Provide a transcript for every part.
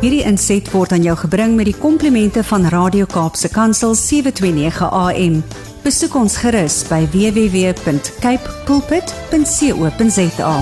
Hierdie inset word aan jou gebring met die komplimente van Radio Kaapse Kansel 729 AM. Besoek ons gerus by www.cape pulpit.co.za.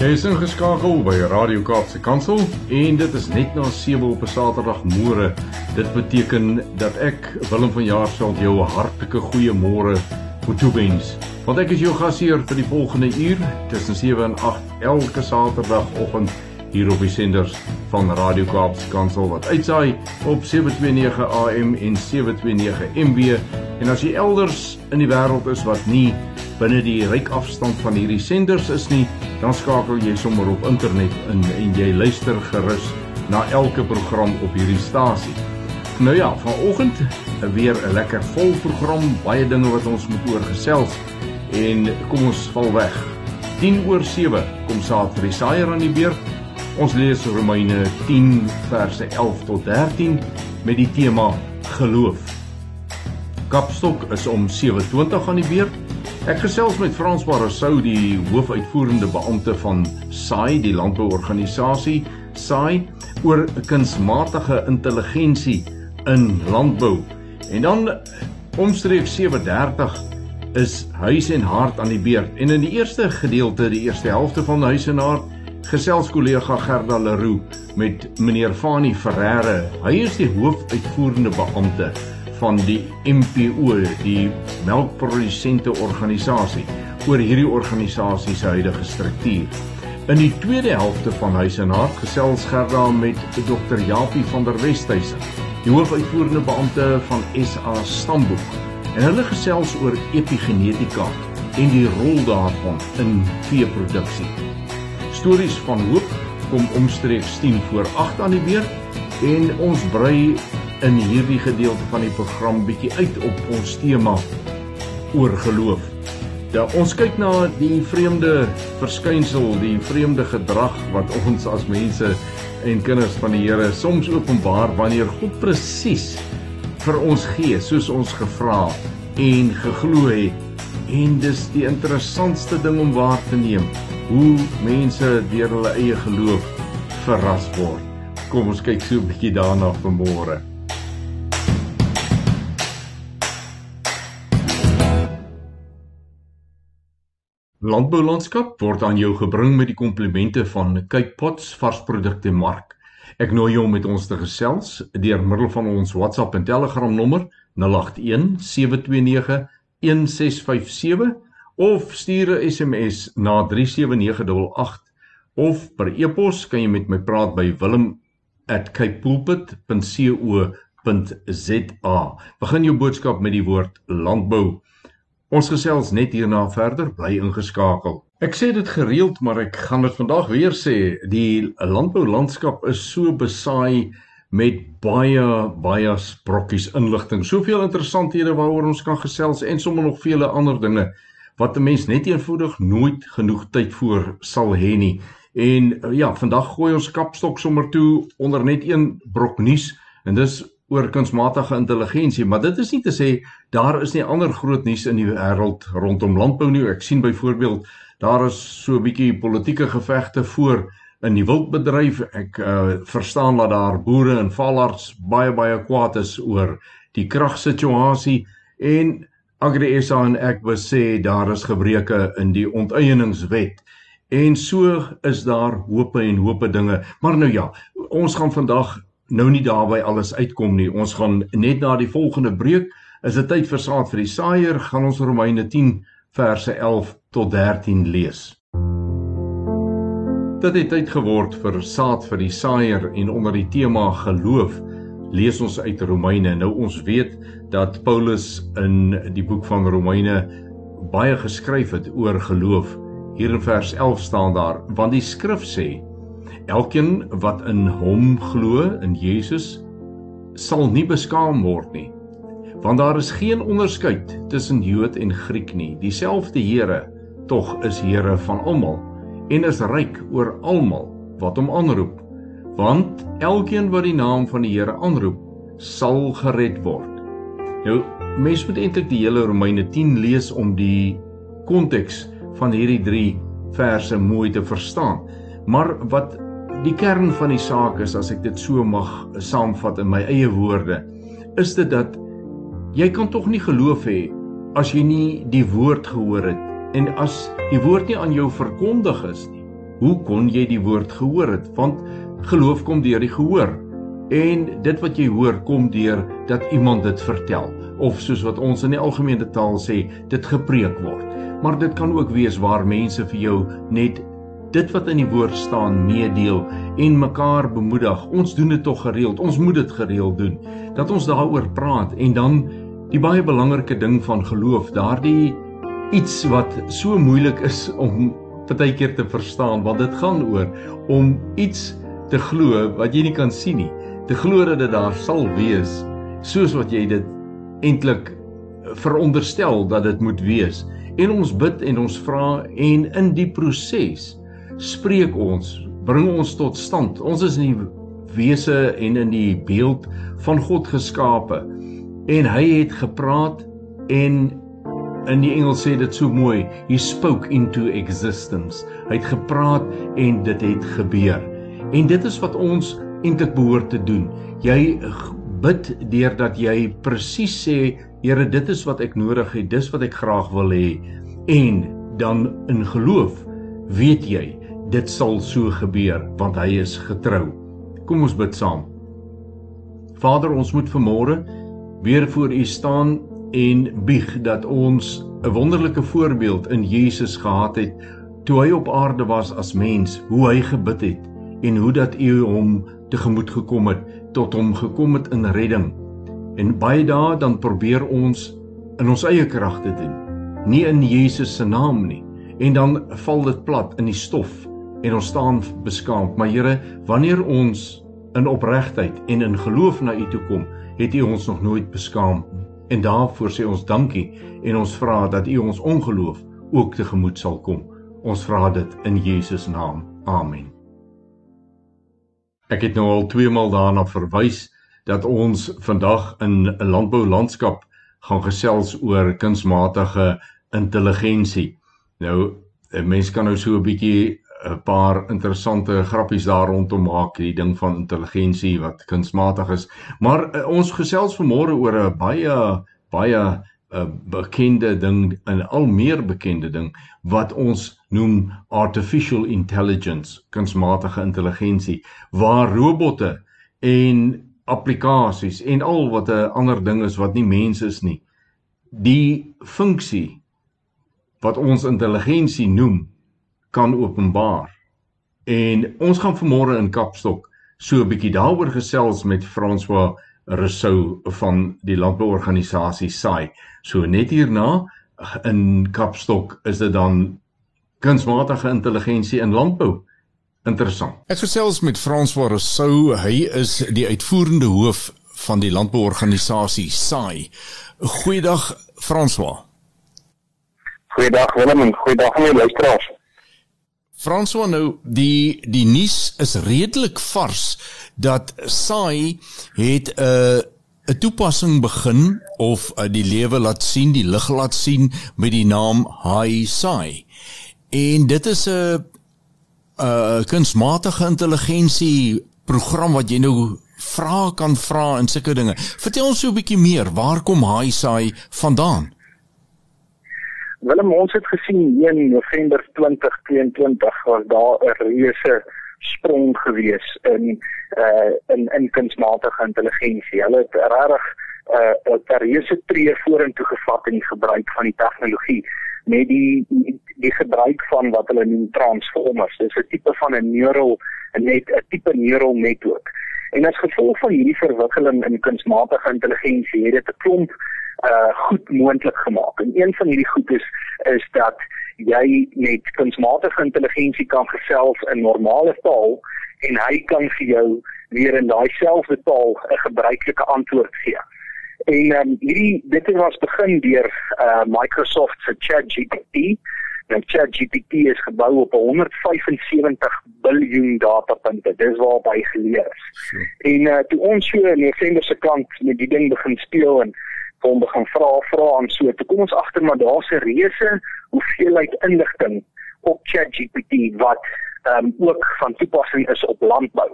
Jy is ingeskakel by Radio Kaapse Kansel en dit is net na 7 op 'n Saterdagmôre. Dit beteken dat ek Willem van Jaarsveld jou 'n hartlike goeiemôre moet toewens. Want ek is jou gasheer vir die volgende uur tussen 7 en 8 elke Saterdagoggend hier op die senders van Radio Kaapse Kansel wat uitsaai op 729 AM en 729 MW. En as jy elders in die wêreld is wat nie binne die ryk afstand van hierdie senders is nie, dan skakel jy sommer op internet in en jy luister gerus na elke program op hierdie stasie. Nou ja, vanoggend weer 'n lekker vol program, baie dinge wat ons moet oor gesels. En kom ons val weg. 10 oor 7 kom saad vir die saaier aan die beurt. Ons lees Romeine 10 verse 11 tot 13 met die tema geloof. Kapstok is om 7:20 aan die beurt. Ek gesels met Frans Barroso, die hoofuitvoerende beampte van SAI, die landbouorganisasie SAI, oor kunsmatige intelligensie in landbou. En dan omstreeks 7:30 is huis en hart aan die beurt. En in die eerste gedeelte, die eerste helfte van huis en hart, gesels kollega Gerda Leroux met meneer Fanie Ferreira. Hy is die hoofuitvoerende beampte van die MPO, die melkprodusente organisasie, oor hierdie organisasie se huidige struktuur. In die tweede helfte van huis en hart gesels Gerda met Dr. Japie van der Westhuizen die hoofuitvoerende beampte van SA Stamboek. En hulle gesels oor epigenetika en die rol daarvan in veeproduksie. Stories van hoop kom omstreeks 10 voor 8 aan die beurt en ons brei in hierdie gedeelte van die program bietjie uit op ons tema oor geloof. Ja, ons kyk na die vreemde verskynsel, die vreemde gedrag wat ons as mense en kinders van die Here soms openbaar wanneer God presies vir ons gee soos ons gevra en geglo het. En dis die interessantste ding om waar te neem hoe mense deur hulle eie geloof verras word. Kom ons kyk so 'n bietjie daarna vanmôre Landboulandskap word aan jou gebring met die komplimente van Cape Pots varsprodukte mark. Ek nooi jou om met ons te gesels deur middel van ons WhatsApp en Telegram nommer 081 729 1657 of stuur 'n SMS na 37988 of per e-pos kan jy met my praat by wilhelm@capepulpit.co.za. Begin jou boodskap met die woord landbou. Ons gesels net hierna verder, bly ingeskakel. Ek sê dit gereeld, maar ek gaan dit vandag weer sê, die landboulandskap is so besaai met baie baie sprokkies inligting, soveel interessanthede waaroor ons kan gesels en sommer nog vele ander dinge wat 'n mens net eenvoudig nooit genoeg tyd voor sal hê nie. En ja, vandag gooi ons kapstok sommer toe onder net een brok nuus en dis oor kunsmatige intelligensie, maar dit is nie te sê daar is nie ander groot nuus in die wêreld rondom landbou nie. Ek sien byvoorbeeld daar is so 'n bietjie politieke gevegte voor in die wildbedryf. Ek uh, verstaan dat daar boere en valarts baie baie kwaad is oor die kragsituasie en AgriSA en ek wil sê daar is gebreke in die onteieningswet. En so is daar hope en hope dinge. Maar nou ja, ons gaan vandag nou nie daarby alles uitkom nie. Ons gaan net na die volgende breek, is dit tyd vir saad vir die saaier, gaan ons Romeine 10 verse 11 tot 13 lees. Dit het tyd geword vir saad vir die saaier en onder die tema geloof lees ons uit Romeine. Nou ons weet dat Paulus in die boek van Romeine baie geskryf het oor geloof. Hier in vers 11 staan daar: Want die skrif sê Elkeen wat in hom glo, in Jesus, sal nie beskaam word nie. Want daar is geen onderskeid tussen Jood en Griek nie. Dieselfde Here tog is Here van almal en is ryk oor almal wat hom aanroep. Want elkeen wat die naam van die Here aanroep, sal gered word. Nou, mens moet eintlik die hele Romeine 10 lees om die konteks van hierdie drie verse mooi te verstaan. Maar wat die kern van die saak is as ek dit so mag saamvat in my eie woorde, is dit dat jy kan tog nie geloof hê as jy nie die woord gehoor het en as die woord nie aan jou verkondig is nie. Hoe kon jy die woord gehoor het? Want geloof kom deur die gehoor. En dit wat jy hoor kom deur dat iemand dit vertel of soos wat ons in die algemene taal sê, dit gepreek word. Maar dit kan ook wees waar mense vir jou net dit wat in die woord staan meedeel en mekaar bemoedig. Ons doen dit tog gereeld. Ons moet dit gereeld doen. Dat ons daaroor praat en dan die baie belangrike ding van geloof, daardie iets wat so moeilik is om partykeer te verstaan want dit gaan oor om iets te glo wat jy nie kan sien nie. Te glo dat dit daar sal wees soos wat jy dit eintlik veronderstel dat dit moet wees. En ons bid en ons vra en in die proses spreek ons bring ons tot stand. Ons is in die wese en in die beeld van God geskape en hy het gepraat en in die Engels sê dit so mooi he spoke into existence hy het gepraat en dit het gebeur en dit is wat ons eintlik behoort te doen. Jy bid deurdat jy presies sê, Here, dit is wat ek nodig het, dis wat ek graag wil hê. En dan in geloof weet jy dit sal so gebeur want hy is getrou. Kom ons bid saam. Vader, ons moet vanmôre weer voor U staan en bieg dat ons 'n wonderlike voorbeeld in Jesus gehad het toe hy op aarde was as mens, hoe hy gebid het en hoe dat U hom tegemoet gekom het tot hom gekom het in redding. En baie dae dan probeer ons in ons eie krag te doen, nie in Jesus se naam nie. En dan val dit plat in die stof en ons staan beskaamd. Maar Here, wanneer ons in opregtheid en in geloof na U toe kom, het U ons nog nooit beskaam. En daarvoor sê ons dankie en ons vra dat U ons ongeloof ook tegemoet sal kom. Ons vra dit in Jesus naam. Amen. Ek het nou al twee maal daarna verwys dat ons vandag in 'n landboulandskap gaan gesels oor kunsmatige intelligensie. Nou 'n mens kan nou so 'n bietjie 'n paar interessante grappies daar rondom maak, die ding van intelligensie wat kunsmatig is. Maar uh, ons gesels vanmôre oor 'n baie baie 'n bekende ding, 'n al meer bekende ding wat ons noem artificial intelligence, kunsmatige intelligensie, waar robotte en applikasies en al wat 'n ander ding is wat nie mense is nie, die funksie wat ons intelligensie noem kan openbaar. En ons gaan vanmôre in Kapstok so 'n bietjie daaroor gesels met François Rousseau van die landbouorganisasie SAI. So net hierna in Kapstok is dit dan kunsmatige intelligensie in landbou. Interessant. Ek gesels met François Rousseau, hy is die uitvoerende hoof van die landbouorganisasie SAI. Goeiedag François. Goeiedag Willem en goeiedag aan die luisteraars. François nou die die nuus is redelik vars dat SAI het 'n uh, 'n toepassing begin of uh, die lewe laat sien, die lig laat sien met die naam Hi SAI. En dit is 'n 'n uh, kunsmatige intelligensie program wat jy nou vra kan vra en sulke dinge. Vertel ons so 'n bietjie meer, waar kom Hi SAI vandaan? Willem ons het gesien in November 2022 was daar 'n reuse sprong gewees in uh in in kunsmatige intelligensie. Hulle het regtig uh 'n reuse tree vorentoe gevat in die gebruik van die tegnologie met die die gebruik van wat hulle noem transformers. Dit is 'n tipe van 'n neural net 'n tipe neural netwerk. En as gevolg van hierdie verwikkeling in kunsmatige intelligensie het dit 'n klomp uh goed moontlik gemaak. En een van hierdie goed is is dat jy met kunsmatige intelligensie kan gesels in normale taal en hy kan vir jou weer in daai selfde taal 'n gebruikelike antwoord gee. En um, hierdie dit het ons begin deur uh Microsoft se ChatGPT. Nou ChatGPT is gebou op 175 biljoen datapunte. Dis waar hy geleer is. Sure. En uh toe ons so in November se kant met die ding begin speel en kom begin vra vra aan so toe kom ons agter maar daar's 'n reuse hoeveelheid inligting op ChatGPT wat ehm um, ook van toepassing is op landbou.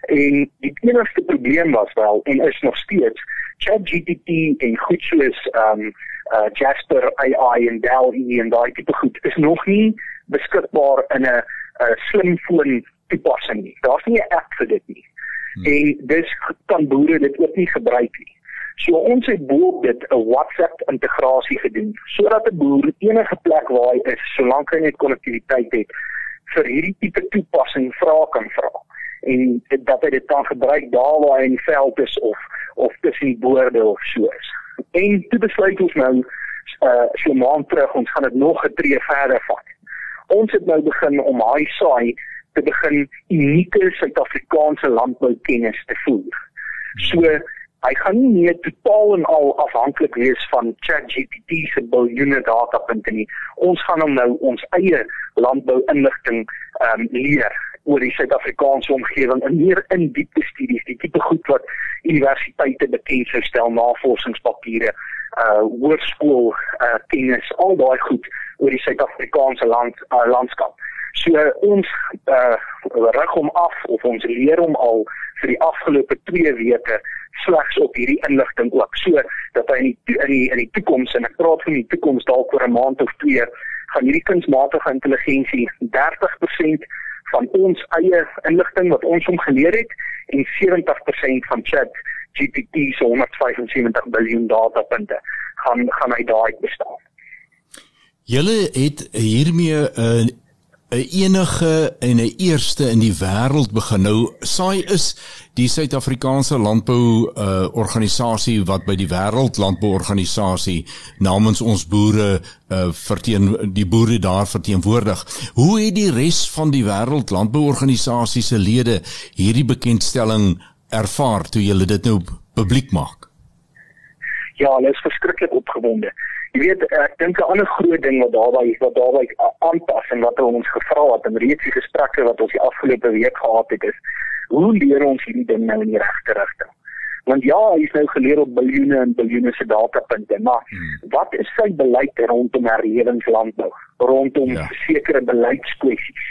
En die enigste probleem was wel en is nog steeds ChatGPT en goed soos ehm um, uh, Jasper AI en DALL-E en daai tipe goed is nog nie beskikbaar in 'n slimfoon toepassing nie. Daar's nie 'n app vir dit nie. Hmm. En dis kan boere dit ook nie gebruik nie. So ons het bo dit 'n WhatsApp integrasie gedoen sodat 'n boer enige plek waar hy is, solank hy net konnektiwiteit het, vir hierdie tipe toepassing vra kan vra en dat hy dit kan gebruik daar waar hy in die veld is of of tussen die boorde of so is. En toe besluit ons nou uh so maand terug ons gaan dit nog 'n tree verder vat. Ons het nou begin om hy saai te begin unieke Suid-Afrikaanse landboukennis te voer. So hy gaan nie meer totaal en al afhanklik wees van ChatGPT se biljoene datapunte nie. Ons gaan hom nou ons eie landbou-inligting ehm um, leer oor die Suid-Afrikaanse omgewing en meer in diepte studies, die tipe goed wat universiteite bekend sou stel, navorsingspapiere, uh hoërskool uh kennis, al daai goed oor die Suid-Afrikaanse land uh, landskap. So uh, ons uh rig hom af of ons leer hom al vir die afgelope 2 weke slegs op hierdie inligting ook so dat hy in die in die in die toekoms en ek praat van die toekoms dalk oor 'n maand of twee gaan hierdie kunsmatige intelligensie 30% van ons eie inligting wat ons hom geleer het en 70% van chat GPT se 175 miljard datapunte gaan gaan hy daai bestaan. Julle het hiermee 'n uh, 'n enige en 'n eerste in die wêreld begin. Nou SAI is die Suid-Afrikaanse landbou uh, organisasie wat by die wêreld landbou organisasie namens ons boere uh, verteen die boere daar verteenwoordig. Hoe het die res van die wêreld landbou organisasie se lede hierdie bekendstelling ervaar toe julle dit nou publiek maak? Ja, hulle is verskriklik opgewonde. Jy weet ek dink 'n ander groot ding wat daarby wat daarby aanpas en wat ons gevra het in reeds die gesprekke wat ons die afgelope week gehad het is hoe leer ons hierdie ding nou in die regte rigting? Want ja, hy is nou geleer op biljoene en biljoene se datapunte, maar hmm. wat is sy beleid rondom herlewingslandbou, rondom ja. sekere beleidskwessies?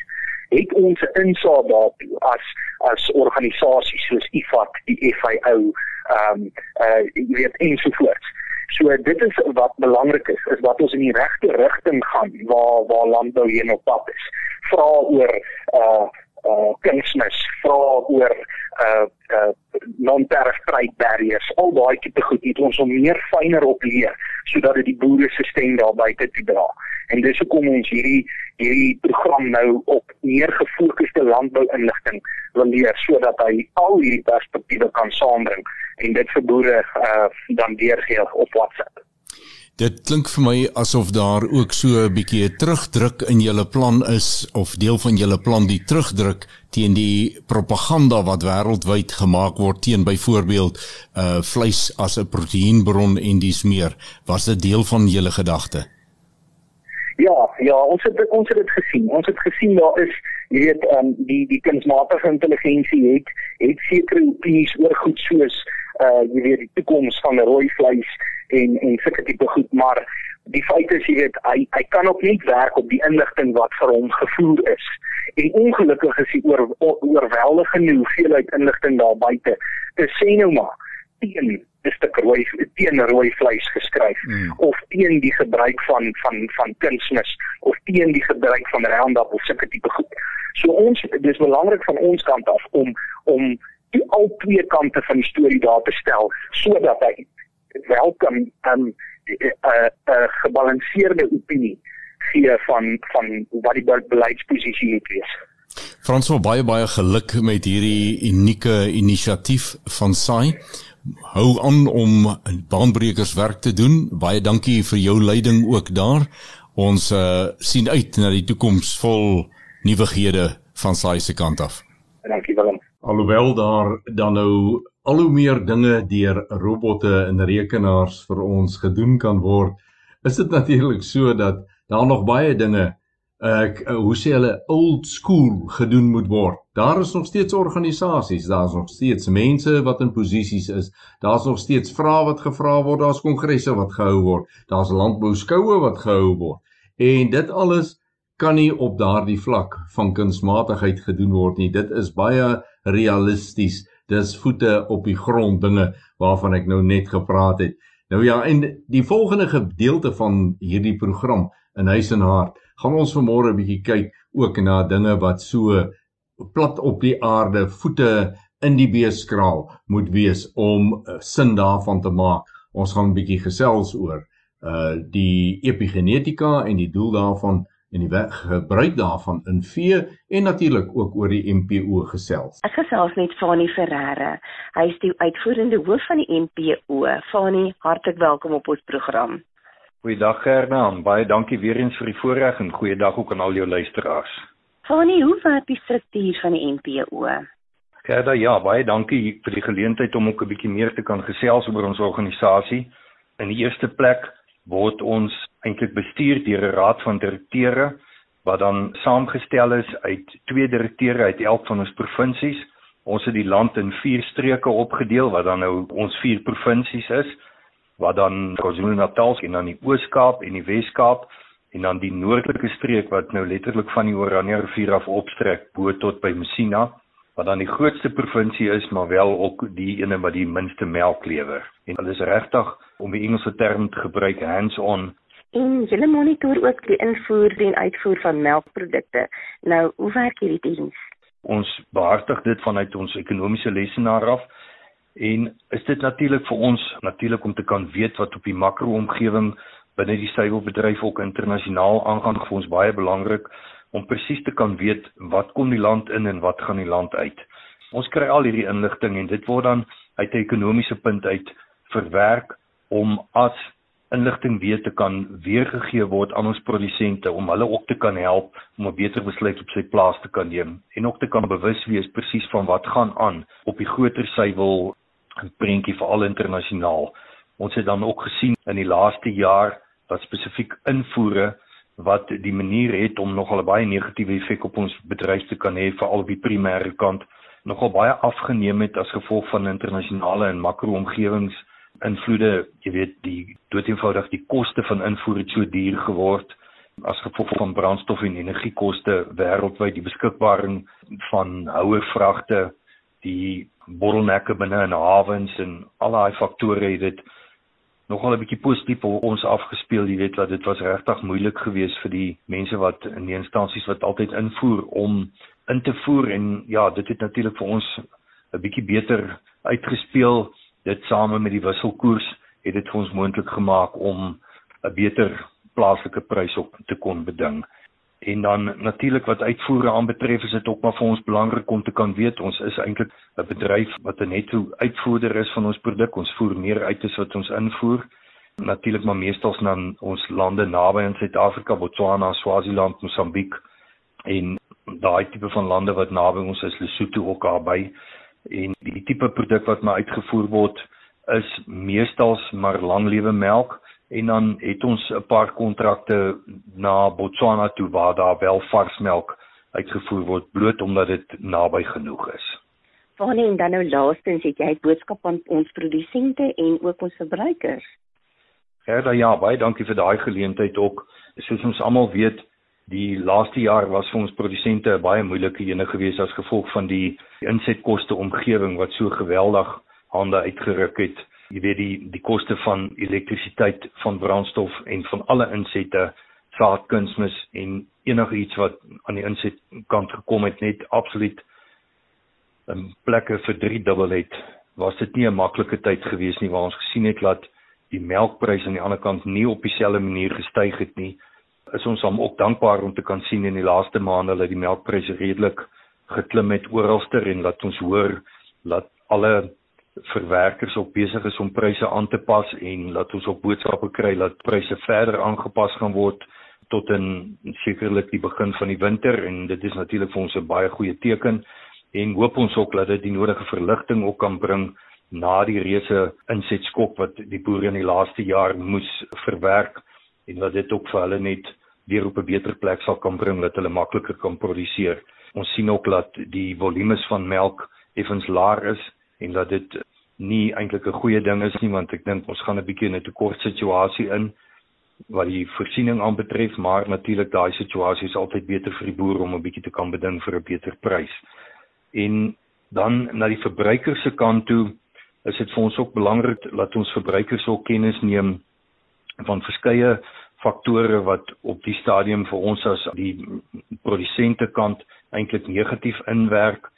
Het ons insaag daartoe as as organisasies soos IFAD, die FAO, ehm um, uh jy weet ensovoorts. So dit is wat belangrik is, is dat ons in die regte rigting gaan waar waar landbou heen op pad is. Vra oor uh uh kunsmis, vra oor uh uh non-tariff trade barriers, al daai tipe goed het ons om meer fyner op leer sodat dit die boere se stem daar buite te dra. En dis hoekom ons hierdie hierdie program nou op meer gefokusde landbou-inligting wil leer sodat hy al hierdie perspektiewe kan saambring en dit vir boere uh dan deurgee op WhatsApp. Dit klink vir my asof daar ook so 'n bietjie 'n terugdruk in julle plan is of deel van julle plan die terugdruk teen die propaganda wat wêreldwyd gemaak word teen byvoorbeeld uh vleis as 'n proteïenbron en dis meer. Was dit deel van julle gedagte? Ja, ja, ons het ons het dit gesien. Ons het gesien daar is jy weet um die die kunsmatige intelligensie het het sekere opinies oor goed soos uh jy weet die toekoms van rooi vleis en en sulke tipe goed maar die feit is jy weet hy hy kan ook nie werk op die inligting wat vir hom gevoer is en ongelukkig is hy oor oorweldigende hoeveelheid inligting daar buite te sê nou maar teen dis te rooi teen rooi vleis geskryf mm. of teen die gebruik van van van kunsmis of teen die gebruik van Roundup of sulke tipe goed so ons dis belangrik van ons kant af om om die al twee kante van die storie daar te stel sodat hy wel kan 'n um, 'n 'n gebalanseerde opinie gee van van wat die beleidsposisie moet wees. Frans, baie baie geluk met hierdie unieke inisiatief van SAI. Hou aan om baanbrekers werk te doen. Baie dankie vir jou leiding ook daar. Ons uh, sien uit na die toekoms vol nuwighede van SAI se kant af. Dankie Willem. Alhoewel daar dan nou al hoe meer dinge deur robotte en rekenaars vir ons gedoen kan word, is dit natuurlik so dat daar nog baie dinge ek uh, hoe sê hulle old school gedoen moet word. Daar is nog steeds organisasies, daar's nog steeds mense wat in posisies is. Daar's nog steeds vrae wat gevra word, daar's kongresse wat gehou word, daar's landbouskoue wat gehou word. En dit alles kan nie op daardie vlak van kunsmatigheid gedoen word nie. Dit is baie realisties. Dis voete op die grond dinge waarvan ek nou net gepraat het. Nou ja, en die volgende gedeelte van hierdie program in Huis en Hart, gaan ons vanmôre 'n bietjie kyk ook na dinge wat so plat op die aarde, voete in die beeskraal moet wees om uh, sin daarvan te maak. Ons gaan 'n bietjie gesels oor uh die epigenetika en die doel daarvan en die gebruik daarvan in vee en natuurlik ook oor die MPO gesels. Ek gesels met Fanie Ferreira. Hy is die uitvoerende hoof van die MPO. Fanie, hartlik welkom op ons program. Goeiedag Gerdan, baie dankie weer eens vir die voorreg en goeiedag ook aan al jou luisteraars. Fanie, hoe werk die struktuur van die MPO? Gerda, ja, baie dankie vir die geleentheid om ook 'n bietjie meer te kan gesels oor ons organisasie. In die eerste plek word ons eintlik bestuur deur 'n raad van direkteure wat dan saamgestel is uit twee direkteure uit elk van ons provinsies. Ons het die land in vier streke opgedeel wat dan nou ons vier provinsies is, wat dan KwaZulu-Natal en dan die Oos-Kaap en die Wes-Kaap en dan die noordelike streek wat nou letterlik van die Oranje rivier af opstrek bo tot by Messina wat dan die grootste provinsie is, maar wel ook die ene wat die minste melk lewer. En hulle is regtig om die Engelse term te gebruik hands-on En julle monitor ook die invoer en uitvoer van melkprodukte. Nou, hoe werk hierdie diens? Ons behartig dit vanuit ons ekonomiese lesenaar af en is dit natuurlik vir ons natuurlik om te kan weet wat op die makro-omgewing binne die suiwelbedryf ook internasionaal aangaan vir ons baie belangrik om presies te kan weet wat kom die land in en wat gaan die land uit. Ons kry al hierdie inligting en dit word dan uit 'n ekonomiese punt uit verwerk om as inligting weer te kan weergegee word aan ons produsente om hulle ook te kan help om 'n beter besluit op sy plaas te kan neem en ook te kan bewus wees presies van wat gaan aan op die groter suiwel en prentjie veral internasionaal. Ons het dan ook gesien in die laaste jaar dat spesifiek invoere wat die manier het om nogal baie negatiewe effek op ons bedryf te kan hê veral op die primêre kant nogal baie afgeneem het as gevolg van internasionale en makro-omgewings invloede, jy weet, die doeteenvoudig die koste van invoer het so duur geword as gevolg van brandstof en energiekoste wêreldwyd, die beskikbaring van houer vragte, die bottlenecke binne in hawens en al daai faktore het dit nogal 'n bietjie positief op ons afgespeel, jy weet dat dit was regtig moeilik geweest vir die mense wat in die instansies wat altyd invoer om in te voer en ja, dit het natuurlik vir ons 'n bietjie beter uitgespeel dit same met die wisselkoers het dit vir ons moontlik gemaak om 'n beter plaaslike prys op te kon beding. En dan natuurlik wat uitvoere aanbetref is dit ook maar vir ons belangrik om te kan weet ons is eintlik 'n bedryf wat 'n netto uitvoerder is van ons produk. Ons voer meer uit as wat ons invoer. Natuurlik maar meestal na ons lande naby aan Suid-Afrika, Botswana, Swaziland, Mosambiek en daai tipe van lande wat naby ons is, Lesotho ook daarby en die tipe produk wat maar uitgevoer word is meestals maar langlewe melk en dan het ons 'n paar kontrakte na Botswana toe waar daar wel vars melk uitgevoer word bloot omdat dit naby genoeg is. Wanneer en dan nou laastens het jy 'n boodskap aan ons produsente en ook ons verbruikers. Ja, ja, baie dankie vir daai geleentheid ook. Soos ons almal weet, Die laaste jaar was vir ons produsente 'n baie moeilike ene gewees as gevolg van die insetkoste omgewing wat so geweldig hande uitgeruk het. Jy weet die die koste van elektrisiteit, van brandstof en van alle insette, saadkunsmis en enigiets wat aan die insetkant gekom het net absoluut 'n plekke vir drie dubbel het. Was dit nie 'n maklike tyd gewees nie waar ons gesien het dat die melkprys aan die ander kant nie op dieselfde manier gestyg het nie is ons hom ook dankbaar om te kan sien in die laaste maande dat die melkpryse redelik geklim het oralster en dat ons hoor dat alle verwerkers ook besig is om pryse aan te pas en dat ons ook boodskappe kry dat pryse verder aangepas gaan word tot in sekerlik die begin van die winter. En dit is natuurlik vir ons 'n baie goeie teken. En hoop ons ook dat dit die nodige verligting ook kan bring na die reuse insetskok wat die boere in die laaste jaar moes verwerk. En dat dit ook vir hulle net weer op 'n beter plek sal kan bring dat hulle makliker kan produseer. Ons sien ook dat die volumes van melk effens laag is en dat dit nie eintlik 'n goeie ding is nie want ek dink ons gaan 'n bietjie in 'n tekort situasie in wat die voorsiening aanbetref, maar natuurlik daai situasie is altyd beter vir die boer om 'n bietjie te kan beding vir 'n beter prys. En dan na die verbruiker se kant toe is dit vir ons ook belangrik dat ons verbruikers ook kennis neem van verskeie faktore wat op die stadium vir ons as die produsente kant eintlik negatief inwerk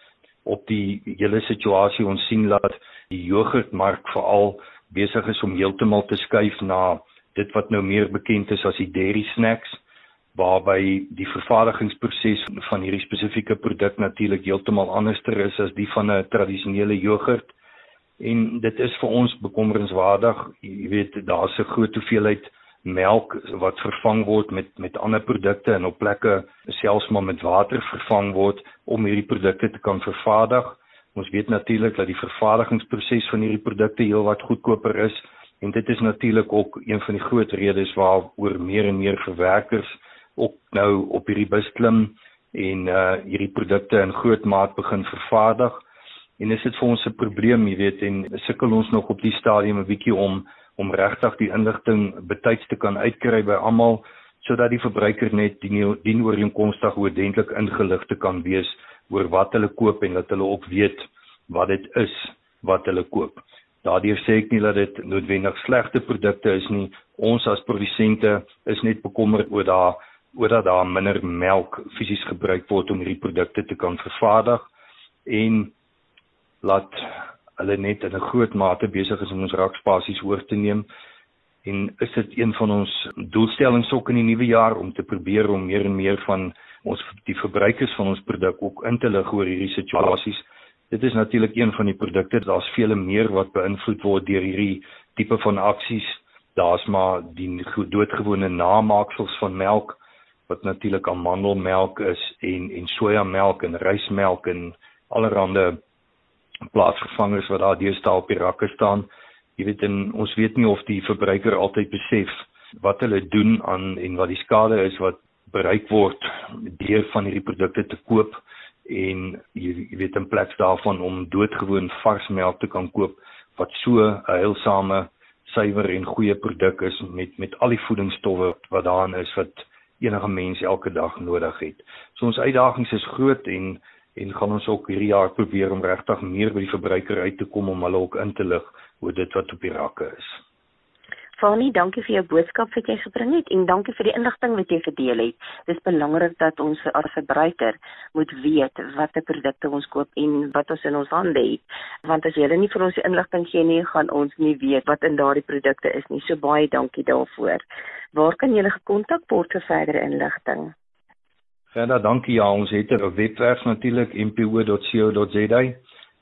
op die hele situasie ons sien dat die jogurtmark veral besig is om heeltemal te skuif na dit wat nou meer bekend is as die dairy snacks waarby die vervaardigingsproses van hierdie spesifieke produk natuurlik heeltemal anderster is as die van 'n tradisionele jogurt en dit is vir ons bekommerenswaardig. Jy weet daar's 'n groot hoeveelheid melk wat vervang word met met ander produkte en op plekke selfs maar met water vervang word om hierdie produkte te kan vervaardig. Ons weet natuurlik dat die vervaardigingsproses van hierdie produkte heelwat goedkoper is en dit is natuurlik ook een van die groot redes waaroor meer en meer verwerkers ook nou op hierdie bus klim en uh hierdie produkte in groot maat begin vervaardig. En is dit vir ons 'n probleem, jy weet, en sukkel ons nog op die stadium 'n bietjie om om regtig die inligting betyds te kan uitkry by almal sodat die verbruiker net die dienooreenkomstig oordentlik ingelig te kan wees oor wat hulle koop en dat hulle ook weet wat dit is wat hulle koop. Daardeur sê ek nie dat dit noodwendig slegte produkte is nie. Ons as produsente is net bekommerd oor daai oor dat daar minder melk fisies gebruik word om hierdie produkte te kan vervaardig en laat hulle net in 'n groot mate besig is om ons rakspasies oor te neem en is dit een van ons doelstellings ook in die nuwe jaar om te probeer om meer en meer van ons die verbruikers van ons produk ook in te lig oor hierdie situasies. Dit is natuurlik een van die produkte, daar's vele meer wat beïnvloed word deur hierdie tipe van aksies. Daar's maar die doodgewone namaaksels van melk wat natuurlik amandelmelk is en en sojamelk en rysmelk en allerlei plaatsvervangers wat daar deesdae op die rakke staan. Jy weet en ons weet nie of die verbruiker altyd besef wat hulle doen aan en wat die skade is wat bereik word deur van hierdie produkte te koop en jy, jy weet in plaas daarvan om doodgewoon vars melk te kan koop wat so 'n heilsame, suiwer en goeie produk is met met al die voedingsstowwe wat daarin is wat enige mens elke dag nodig het. So ons uitdagings is groot en en gaan ons ook hierdie jaar probeer om regtig meer by die verbruiker uit te kom om hulle ook in te lig oor dit wat op die rakke is. Fani, dankie vir jou boodskap wat jy gebring het en dankie vir die inligting wat jy gedeel het. Dit is belangrik dat ons as verbruiker moet weet watter produkte ons koop en wat ons in ons hande het. Want as jy hulle nie vir ons die inligting gee nie, gaan ons nie weet wat in daardie produkte is nie. So baie dankie daarvoor. Waar kan jy hulle gekontak word vir verdere inligting? Verder dankie. Ja, ons het 'n webwerf natuurlik mpo.co.za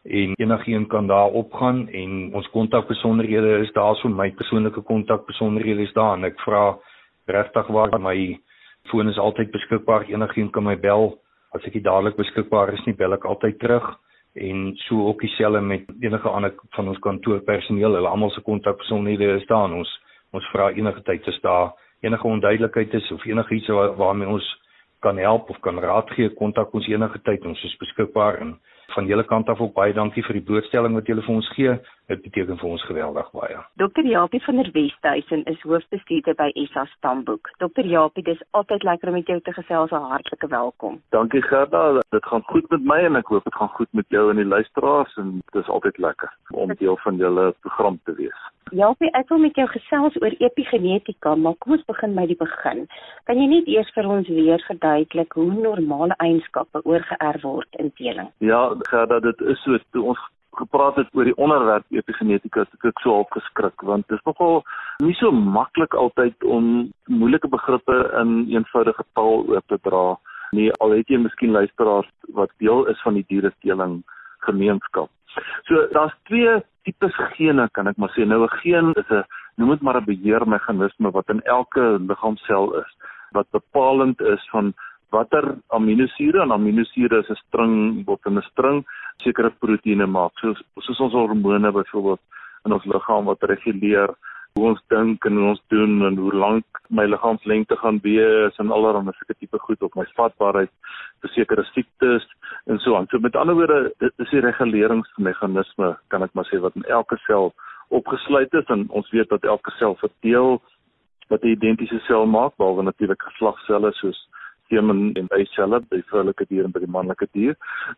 en enigiemand kan daar opgaan en ons kontakbesonderhede is daar so my persoonlike kontakbesonderhede is daar en ek vra regtig waar my foon is altyd beskikbaar. Enigiemand kan my bel. As ek nie dadelik beskikbaar is nie bel ek altyd terug en so ook dieselfde met enige ander van ons kantoorpersoneel. Hulle almal se kontakbesonderhede is daar ons ons vra enige tyd as daar enige onduidelikheid is of enigiets waar, waarmee ons kan help of kan raad gee, kontak ons enige tyd. Ons is beskikbaar en van julle kant af ook baie dankie vir die blootstelling wat julle vir ons gee. Dit beteken vir ons geweldig baie. Dr. Japie van der Westhuizen is hoofbestuurder by SA Stamboek. Dr. Japie, dis altyd lekker om met jou te gesels. 'n Hartlike welkom. Dankie Gerda. Dit gaan goed met my en ek hoop dit gaan goed met jou en die luisteraars en dit is altyd lekker om deel van julle program te wees. Ja, ek wil met jou gesels oor epigenetika, maar kom ons begin by die begin. Kan jy net eers vir ons weer verduidelik hoe normale eienskappe oorgeerf word in teeling? Ja, Gerda, dit is so toe ons gepraat het oor die onderwerp epigenetika, het ek so opgeskrik want dit is nogal nie so maklik altyd om moeilike begrippe in eenvoudige taal oop te dra nie. Al het jy miskien luisteraars wat deel is van die dieresteeling gemeenskap. So daar's twee tipes gene kan ek maar sê. Nou 'n geen is 'n noem dit maar 'n beheermeganisme wat in elke liggaamsel is wat bepalend is van watter aminosure en aminosure is 'n string wat in 'n string sekere proteïene maak. So soos ons hormone byvoorbeeld in ons liggaam wat reguleer hoe ons dink en hoe ons doen en hoe lank my liggaamslengte gaan wees en allerlei sulke tipe goed op my vatbaarheid vir sekere siektes en so aan. So met ander woorde, dit is die reguleringsmeganisme kan ek maar sê wat in elke sel opgesluit is en ons weet dat elke sel verdeel wat 'n identiese sel maak, behalwe natuurlik geslagselle soos semen en eicelle by vroulike dier en by die manlike dier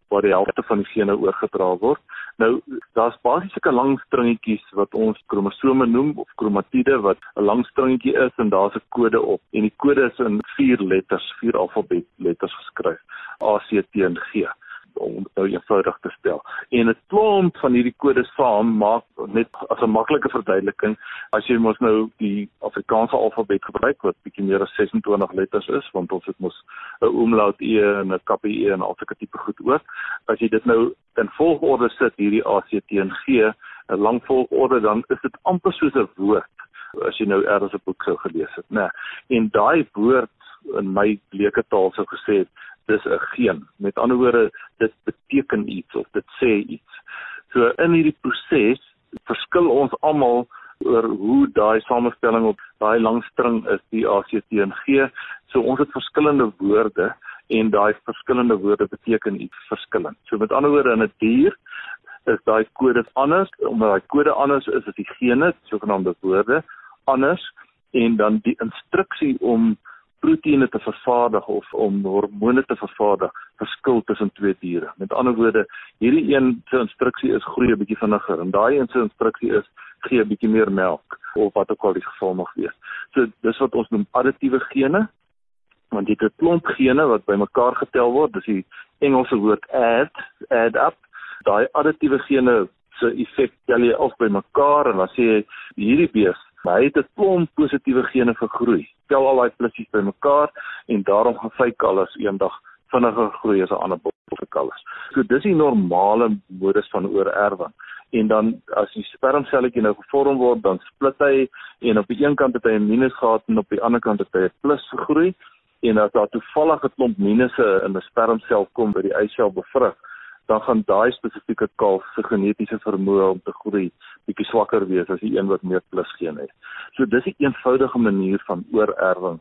waar die helfte van die gene oorgedra word. Nou daar's basies sulke lang stringetjies wat ons kromosome noem of kromatiede wat 'n lang stringetjie is en daar's 'n kode op. En die kode is in vier letters, vier alfabet letters geskryf: A, C, T en G om nou eenvoudig te stel. En 'n klomp van hierdie kodes saam maak net as 'n maklike verduideliking as jy mos nou die Afrikaanse alfabet gebruik wat bietjie meer as 26 letters is want ons het mos 'n umlaut e en 'n kappie e en al sulke tipe goed ook. As jy dit nou in volgorde sit hierdie A C T en G, 'n lang volgorde dan is dit amper soos 'n woord as jy nou eers 'n boek sou gelees het, né? Nee. En daai woord in my leuke taal sou gesê het dis 'n geen. Met ander woorde, dit beteken iets of dit sê iets. So in hierdie proses verskil ons almal oor hoe daai samestelling op daai lang string is die ACT en G. So ons het verskillende woorde en daai verskillende woorde beteken iets verskillend. So met ander woorde in 'n die dier is daai kode anders omdat daai kode anders is as die gene, sogenaamde woorde anders en dan die instruksie om proteïene te vervaardig of om hormone te vervaardig verskil tussen twee diere. Met ander woorde, hierdie een se instruksie is groei 'n bietjie vinniger en daai een se instruksie is gee 'n bietjie meer melk of wat ook al die geval mag wees. So dis wat ons noem additiewe gene want dit is 'n klomp gene wat bymekaar getel word. Dis die Engelse woord add, add up. Daai additiewe gene se effek tel jy af bymekaar en dan sê jy hierdie bees Maar hy het 'n klomp positiewe gene vir groei. Tel al daai plussies bymekaar en daarom gaan sy kalvers eendag vinniger groei as 'n ander bosse kalvers. So dis die normale modus van oorerwing. En dan as die spermselletjie nou gevorm word, dan split hy en op die een kant het hy 'n minus gehad en op die ander kant het hy 'n plus gegroei. En as daar toevallig 'n klomp minusse in 'n spermsel kom by die eisel bevrug, dan gaan daai spesifieke kalf se genetiese vermoë om te groei bietjie swakker wees as die een wat meer plus geen het. So dis 'n eenvoudige manier van oorerwing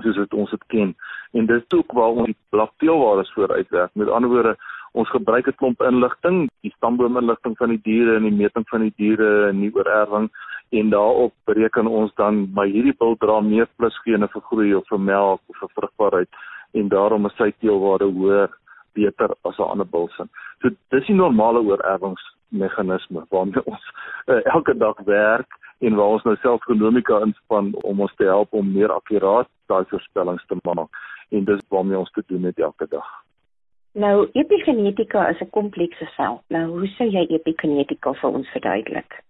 soos wat ons dit ken. En dit is ook waar ons die blakteelwaardes vooruitwerk. Met ander woorde, ons gebruik 'n klomp inligting, die stamboominligting van die diere en die meting van die diere en die oorerwing en daarop bereken ons dan maar hierdie bil dra meer plus gene vir groei of vir melk of vir vrugbaarheid en daarom is sy teelwaarde hoër beter as 'n ander bulsin. So dis die normale oorerwingsmeganisme waarmee ons uh, elke dag werk en waar ons nou self genomika inspann om ons te help om meer akkuraat daai voorspellings te maak en dis waarmee ons te doen het elke dag. Nou epigenetika is 'n komplekse veld. Nou hoe sou jy epigenetika vir ons verduidelik?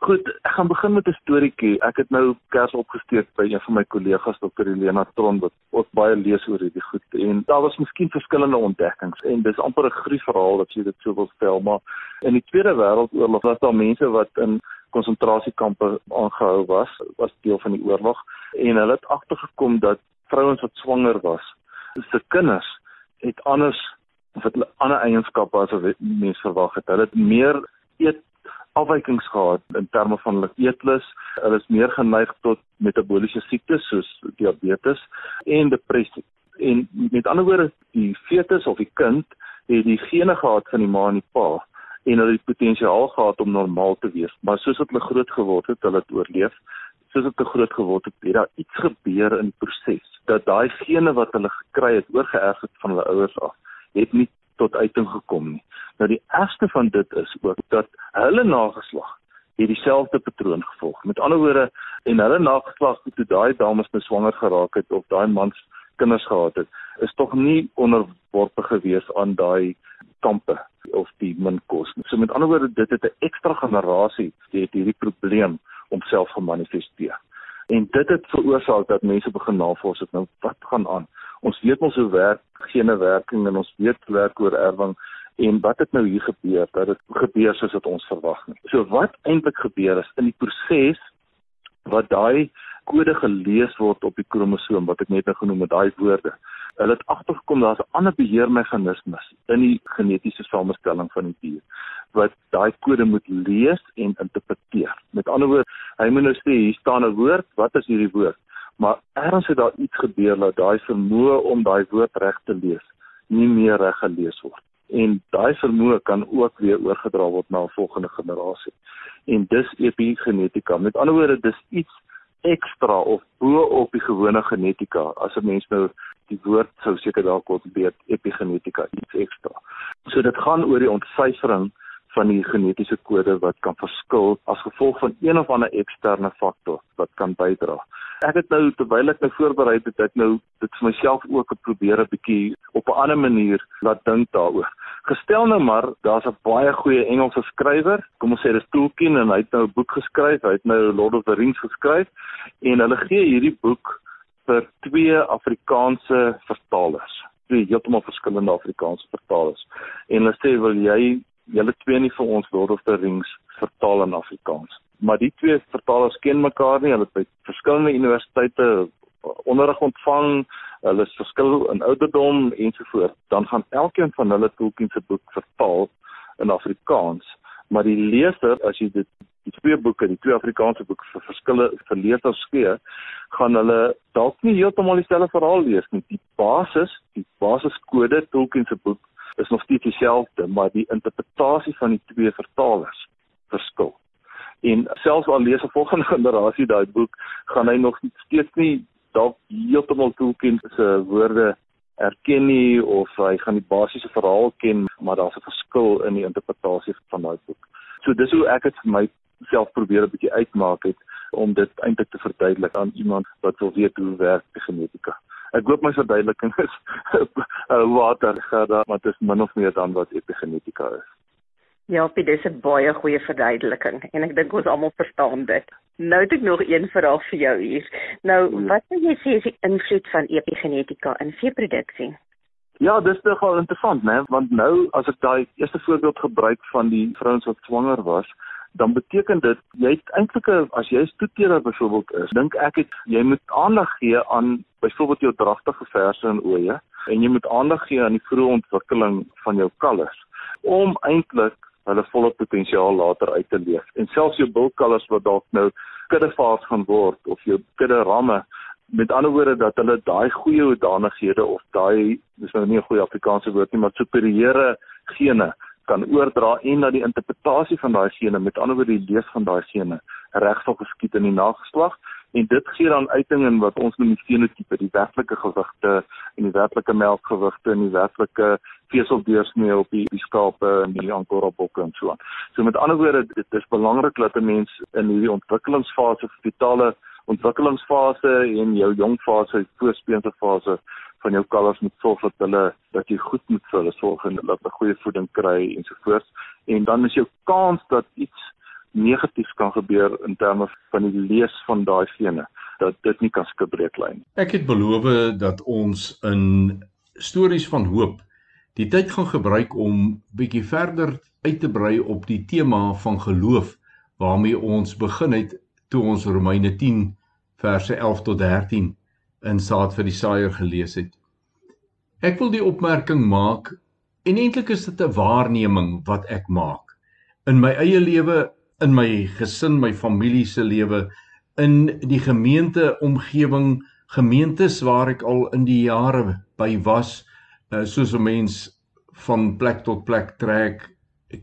Goed, ek gaan begin met 'n storieetjie. Ek het nou kers opgesteek by een van my kollegas Dr. Elena Tron wat ook baie lees oor hierdie goed en daar was miskien verskillende ontdekkings en dis amper 'n gruis verhaal as jy dit sou wil stel, maar in die Tweede Wêreldoorlog was daar mense wat in konsentrasiekampe aangehou was, was deel van die oorlog en hulle het agtergekom dat vrouens wat swanger was, se kinders het anders of het ander eienskappe as wat mense verwag het. Hulle het meer eet afwykings gehad in terme van hulle eetlus. Hulle is meer geneig tot metabooliese siektes soos diabetes en depressie. En met ander woorde, die fetus of die kind het die gene gehad van die ma en die pa en hulle het potensiaal gehad om normaal te wees. Maar soos wat hulle groot geword het, hulle het oorleef. Soos wat hulle groot geword het, het daar iets gebeur in die proses dat daai gene wat hulle gekry het, oorgeerf het van hulle ouers af, het nie tot uiting gekom nie. Nou die ergste van dit is ook dat hulle nageslag het dieselfde patroon gevolg. Met ander woorde, en hulle nageslag toe daai dames nou swanger geraak het of daai mans kinders gehad het, is tog nie onderworpe gewees aan daai kampe of die min kos nie. So met ander woorde, dit het 'n ekstra generasie het hierdie probleem homself gemanifesteer. En dit het veroorsaak dat mense begin navors het nou wat gaan aan. Ons weet mos hoe werk gene werking en ons weet werk oor erwing en wat het nou hier gebeur dat dit gebeur soos wat ons verwag het. So wat eintlik gebeur is in die proses wat daai kode gelees word op die kromosoom wat ek net nou genoem het, daai woorde. Hulle het agtergekom daar's 'n ander beheermeganismes in die genetiese samestelling van die dier wat daai kode moet lees en interpreteer. Met ander woorde, hy moet nou sê hier staan 'n woord, wat is hierdie woord? Maar ergens het daar iets gebeur dat daai vermoë om daai woord reg te lees nie meer reg gelees word en daai vermoë kan ook weer oorgedra word na 'n volgende generasie. En dis epigenetika. Met ander woorde, dis iets ekstra of bo op die gewone genetika as 'n mens nou die woord sou seker dalk wil weet epigenetika iets ekstra. So dit gaan oor die ontsyfering van die genetiese kode wat kan verskil as gevolg van een of ander eksterne faktor wat kan bydra. Ek het nou terwyl ek nou voorberei het ek nou dit vir myself ook probeer 'n bietjie op 'n ander manier laat dink daaroor. Gestel nou maar, daar's 'n baie goeie Engelse skrywer, kom ons sê dis Tolkien en hy het nou 'n boek geskryf, hy het nou Lord of the Rings geskryf en hulle gee hierdie boek vir twee Afrikaanse vertalers twee heeltemal verskillende Afrikaanse vertalers. En hulle sê wil jy julle twee nie vir ons Lord of the Rings vertaal in Afrikaans. Maar die twee vertalers ken mekaar nie. Hulle het by verskillende universiteite onderrig ontvang. Hulle is verskil in ouderdom ensovoorts. Dan gaan elkeen van hulle Tolkien se boek vertaal in Afrikaans. Maar die leser, as jy dit die twee boeke, die twee Afrikaanse boeke vir verskille vir leerders gee, gaan hulle dalk nie heeltemal dieselfde verhaal lees nie. Die basis, die basiskode Tolkien se boek is nog steeds dieselfde, maar die interpretasie van die twee vertalers verskil. En selfs al lees 'n volgende generasie daai boek, gaan hy nog steeds nie dalk heeltemal Tolkien se woorde erken nie of hy gaan die basiese verhaal ken, maar daar's 'n verskil in die interpretasie van daai boek. So dis hoe ek dit vir myself probeer 'n bietjie uitmaak het om dit eintlik te verduidelik aan iemand wat wil weet hoe werk genetika. Ek hoop my verduideliking is water gada, maar dit is min of meer dan wat epigenetika is. Ja, dit is 'n baie goeie verduideliking en ek dink ons almal verstaan dit. Nou het ek nog een vraag vir jou hier. Nou, ja. wat wil jy sê is die invloed van epigenetika in veeproduksie? Ja, dis nogal interessant, né? Want nou as ek daai eerste voorbeeld gebruik van die vrouens wat swanger was, dan beteken dit jy het eintlik as jy 'n stoeteler byvoorbeeld is, dink ek het jy moet aandag gee aan byvoorbeeld jou dragtige verse en oeye en jy moet aandag gee aan die vroeë ontwikkeling van jou kalvers om eintlik hulle volle potensiaal later uit te leef. En selfs jou bulkalvers wat dalk nou kuddevaars gaan word of jou kudde ramme met ander woorde dat hulle daai goeie hoedanighede of daai dis nou nie 'n goeie Afrikaanse woord nie maar superieure gene kan oordra en dat die interpretasie van daai gene, met ander woorde die lees van daai gene, regstel geskied in die nageslag en dit gee dan uiting in wat ons noem die fenotipe, die werklike gewigte en die werklike melkgewigte en die werklike veseldeursnee op die, die skape en die angora-bokke en so aan. So met ander woorde, dit is belangrik dat 'n mens in hierdie ontwikkelingsfase, vitale ontwikkelingsfase en jou jong fase, voorspeente fase van jou kalvers moet sorg dat hulle dat jy goed moet vir hulle sorg en dat hulle goeie voeding kry ensovoorts en dan is jou kans dat iets negatiefs kan gebeur in terme van die lees van daai gene dat dit nie kan skibreek lê nie. Ek het beloof dat ons in stories van hoop die tyd gaan gebruik om bietjie verder uit te brei op die tema van geloof waarmee ons begin het toe ons Romeine 10 verse 11 tot 13 in saad vir die saaier gelees het. Ek wil die opmerking maak en eintlik is dit 'n waarneming wat ek maak in my eie lewe, in my gesin, my familie se lewe, in die gemeente omgewing, gemeentes waar ek al in die jare by was, eh, soos 'n mens van plek tot plek trek,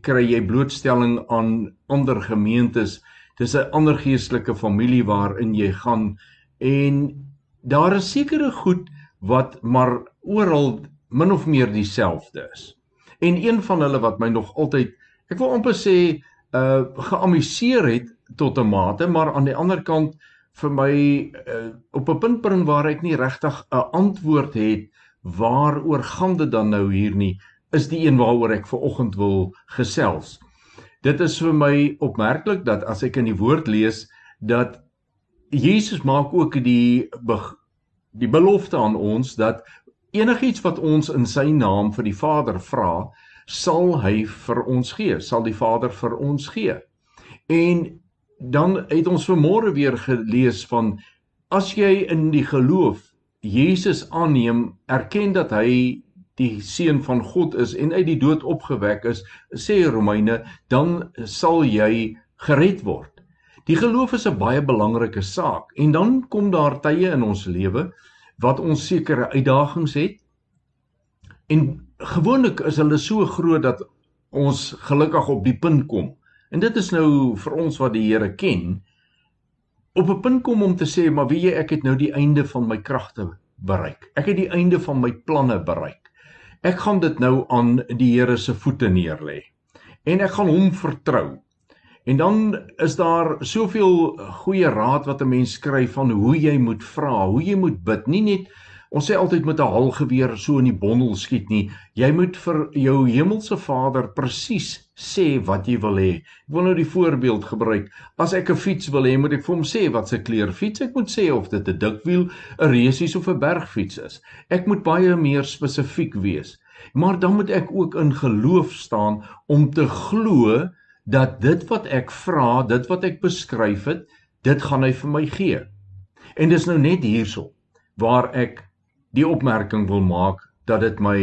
kry jy blootstelling aan ander gemeentes. Dis 'n ander geestelike familie waarin jy gaan en daar is sekere goed wat maar oral min of meer dieselfde is. En een van hulle wat my nog altyd ek wil amper sê uh geamuseer het tot 'n mate, maar aan die ander kant vir my uh, op 'n punt bring waar ek nie regtig 'n antwoord het waaroor gaan dit dan nou hier nie, is die een waaroor ek ver oggend wil gesels. Dit is vir my opmerklik dat as ek in die woord lees dat Jesus maak ook die die belofte aan ons dat enigiets wat ons in sy naam vir die Vader vra, sal hy vir ons gee, sal die Vader vir ons gee. En dan het ons vanmôre weer gelees van as jy in die geloof Jesus aanneem, erken dat hy die seun van God is en uit die dood opgewek is, sê Romeine, dan sal jy gered word. Die geloof is 'n baie belangrike saak en dan kom daar tye in ons lewe wat ons sekere uitdagings het. En gewoonlik is hulle so groot dat ons gelukkig op die punt kom. En dit is nou vir ons wat die Here ken op 'n punt kom om te sê, maar weet jy, ek het nou die einde van my kragte bereik. Ek het die einde van my planne bereik. Ek gaan dit nou aan die Here se voete neerlê. En ek gaan hom vertrou. En dan is daar soveel goeie raad wat 'n mens skryf van hoe jy moet vra, hoe jy moet bid. Nie net Ons sê altyd met 'n halgeweer so in die bondel skiet nie. Jy moet vir jou hemelse Vader presies sê wat jy wil hê. Ek wil nou die voorbeeld gebruik. As ek 'n fiets wil hê, moet ek vir hom sê wat se kleur fiets ek moet sê of dit 'n dikwiel, 'n resies of 'n bergfiets is. Ek moet baie meer spesifiek wees. Maar dan moet ek ook in geloof staan om te glo dat dit wat ek vra, dit wat ek beskryf het, dit gaan hy vir my gee. En dis nou net hierso waar ek die opmerking wil maak dat dit my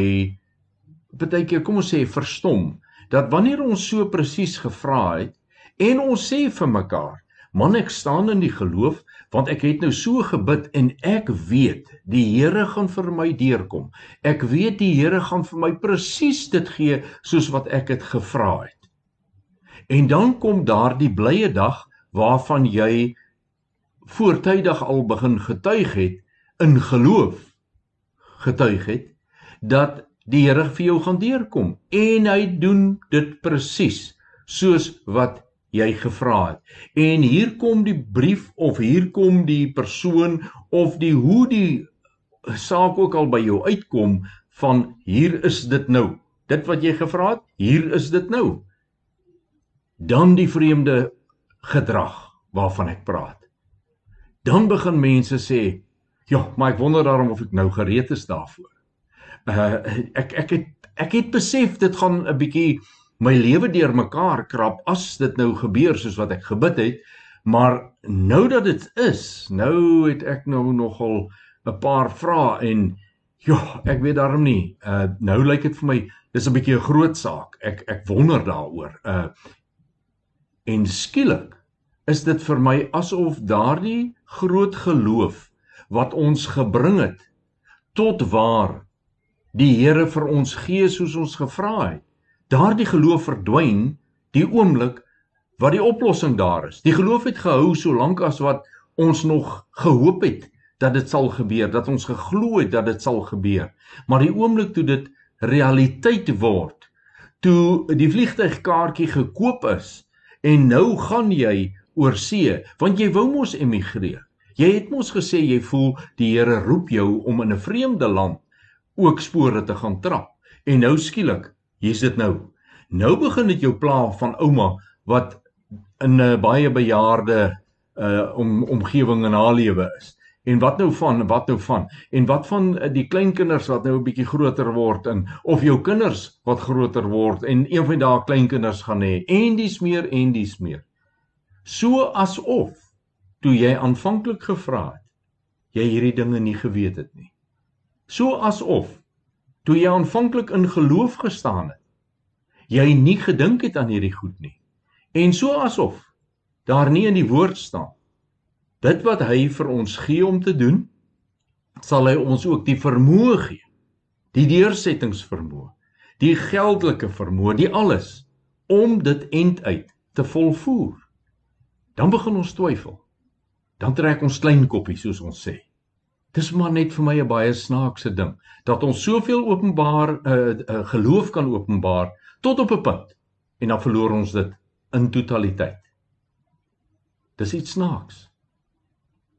baie keer kom ons sê verstom. Dat wanneer ons so presies gevra het en ons sê vir mekaar man ek staan in die geloof want ek het nou so gebid en ek weet die Here gaan vir my deurkom. Ek weet die Here gaan vir my presies dit gee soos wat ek dit gevra het. En dan kom daardie blye dag waarvan jy voortydig al begin getuig het in geloof getuig het dat die Here vir jou gaan deurkom en hy doen dit presies soos wat jy gevra het. En hier kom die brief of hier kom die persoon of die hoe die saak ook al by jou uitkom van hier is dit nou. Dit wat jy gevra het, hier is dit nou. Dan die vreemde gedrag waarvan ek praat. Dan begin mense sê, Ja, maar ek wonder daarom of ek nou gereed is daarvoor. Uh ek ek het ek het besef dit gaan 'n bietjie my lewe deurmekaar krap as dit nou gebeur soos wat ek gebid het, maar nou dat dit is, nou het ek nou nogal 'n paar vrae en ja, ek weet daarom nie. Uh nou lyk dit vir my dis 'n bietjie 'n groot saak. Ek ek wonder daaroor. Uh en skielik is dit vir my asof daardie groot geloof wat ons gebring het tot waar die Here vir ons gee soos ons gevra het. Daardie geloof verdwyn die oomblik wat die oplossing daar is. Die geloof het gehou solank as wat ons nog gehoop het dat dit sal gebeur, dat ons geglo het dat dit sal gebeur. Maar die oomblik toe dit realiteit word, toe die vliegtuigkaartjie gekoop is en nou gaan jy oor see, want jy wou mos emigreer. Jy het mos gesê jy voel die Here roep jou om in 'n vreemde land ook spore te gaan trap. En nou skielik, hier's dit nou. Nou begin dit jou pla van ouma wat in 'n baie bejaarde uh om omgewing in haar lewe is. En wat nou van wat nou van? En wat van uh, die kleinkinders wat nou 'n bietjie groter word en of jou kinders wat groter word en een van daai kleinkinders gaan hê en dis meer en dis meer. So asof toe jy aanvanklik gevra het, jy hierdie dinge nie geweet het nie. So asof toe jy aanvanklik in geloof gestaan het, jy nie gedink het aan hierdie goed nie. En so asof daar nie in die woord staan dit wat hy vir ons gee om te doen, sal hy ons ook die vermoë gee. Die deursettingsvermoë, die geldelike vermoë, die alles om dit end uit te volvoer. Dan begin ons twyfel dan trek ons klein koppie soos ons sê. Dis maar net vir my 'n baie snaakse ding dat ons soveel openbaar uh, uh, geloof kan openbaar tot op 'n punt en dan verloor ons dit in totaliteit. Dis iets snaaks.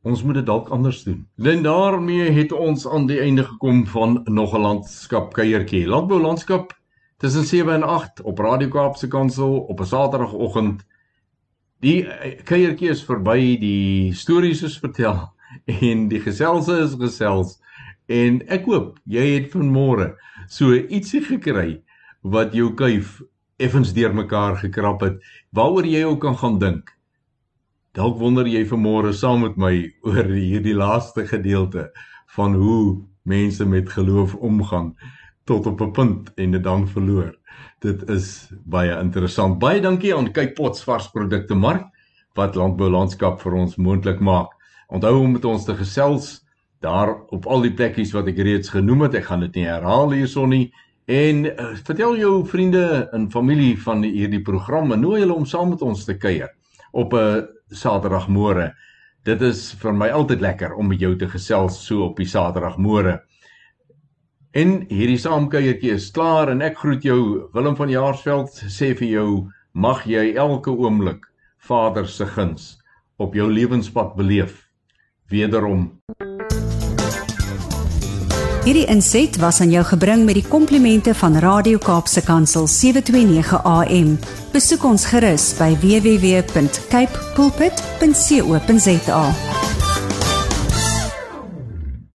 Ons moet dit dalk anders doen. En daarmee het ons aan die einde gekom van nog 'n landskap kuiertjie. Landbou landskap tussen 7 en 8 op Radio Kaapse Kansel op 'n Saterdagoggend Die eh, kuiertjie is verby, die stories is vertel en die geselse is gesels en ek hoop jy het vanmôre so ietsie gekry wat jou kuif effens deurmekaar gekrap het waaroor jy ook kan gaan dink. Dalk wonder jy vanmôre saam met my oor hierdie laaste gedeelte van hoe mense met geloof omgaan tot op 'n punt en dit dan verloor. Dit is baie interessant. Baie dankie aan Kyk Pots varsprodukte mark wat landbou landskap vir ons moontlik maak. Onthou om met ons te gesels daar op al die plekkies wat ek reeds genoem het. Ek gaan dit nie herhaal hierson nie. En uh, vertel jou vriende en familie van hierdie program en nooi hulle om saam met ons te kuier op 'n Saterdagmôre Dit is vir my altyd lekker om met jou te gesels so op die Saterdagmôre. En hierdie saamkuiertjie is klaar en ek groet jou Willem van Jaarsveld sê vir jou mag jy elke oomblik Vader se guns op jou lewenspad beleef. Wederom Hierdie inset was aan jou gebring met die komplimente van Radio Kaapse Kansel 729 AM. Besoek ons gerus by www.cape pulpit.co.za.